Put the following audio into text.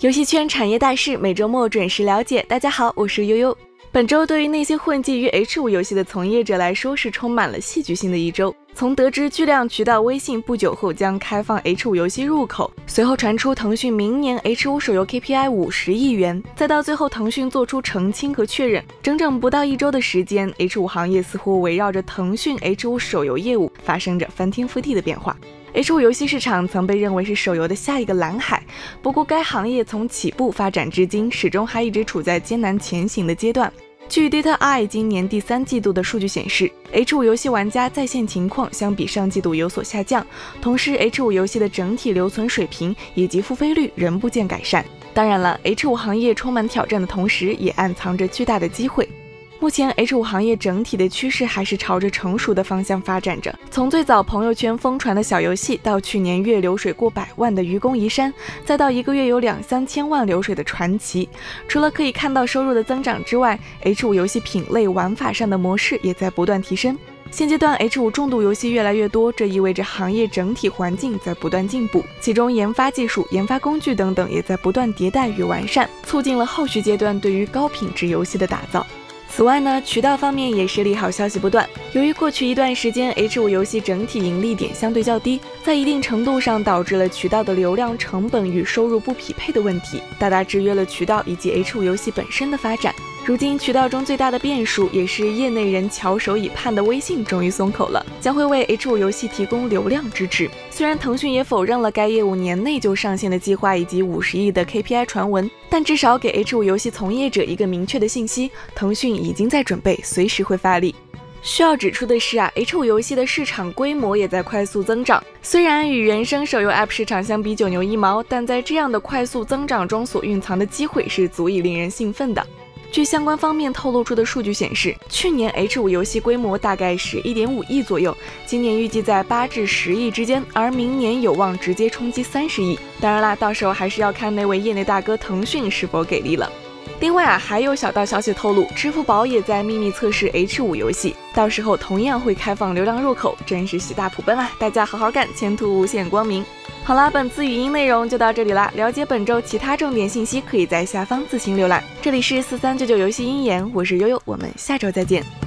游戏圈产业大事，每周末准时了解。大家好，我是悠悠。本周对于那些混迹于 H 五游戏的从业者来说，是充满了戏剧性的一周。从得知巨量渠道微信不久后将开放 H 五游戏入口，随后传出腾讯明年 H 五手游 KPI 五十亿元，再到最后腾讯做出澄清和确认，整整不到一周的时间，H 五行业似乎围绕着腾讯 H 五手游业务发生着翻天覆地的变化。H 五游戏市场曾被认为是手游的下一个蓝海，不过该行业从起步发展至今，始终还一直处在艰难前行的阶段。据 Data I 今年第三季度的数据显示，H 五游戏玩家在线情况相比上季度有所下降，同时 H 五游戏的整体留存水平以及付费率仍不见改善。当然了，H 五行业充满挑战的同时，也暗藏着巨大的机会。目前 H 五行业整体的趋势还是朝着成熟的方向发展着。从最早朋友圈疯传的小游戏，到去年月流水过百万的愚公移山，再到一个月有两三千万流水的传奇。除了可以看到收入的增长之外，H 五游戏品类玩法上的模式也在不断提升。现阶段 H 五重度游戏越来越多，这意味着行业整体环境在不断进步，其中研发技术、研发工具等等也在不断迭代与完善，促进了后续阶段对于高品质游戏的打造。此外呢，渠道方面也是利好消息不断。由于过去一段时间 H 五游戏整体盈利点相对较低，在一定程度上导致了渠道的流量成本与收入不匹配的问题，大大制约了渠道以及 H 五游戏本身的发展。如今，渠道中最大的变数，也是业内人翘首以盼的微信，终于松口了，将会为 H 五游戏提供流量支持。虽然腾讯也否认了该业务年内就上线的计划以及五十亿的 KPI 传闻，但至少给 H 五游戏从业者一个明确的信息：腾讯已经在准备，随时会发力。需要指出的是啊，H 五游戏的市场规模也在快速增长。虽然与原生手游 App 市场相比九牛一毛，但在这样的快速增长中所蕴藏的机会是足以令人兴奋的。据相关方面透露出的数据显示，去年 H 五游戏规模大概是一点五亿左右，今年预计在八至十亿之间，而明年有望直接冲击三十亿。当然啦，到时候还是要看那位业内大哥腾讯是否给力了。另外啊，还有小道消息透露，支付宝也在秘密测试 H 五游戏，到时候同样会开放流量入口，真是喜大普奔啊！大家好好干，前途无限光明。好啦，本次语音内容就到这里啦。了解本周其他重点信息，可以在下方自行浏览。这里是四三九九游戏鹰眼，我是悠悠，我们下周再见。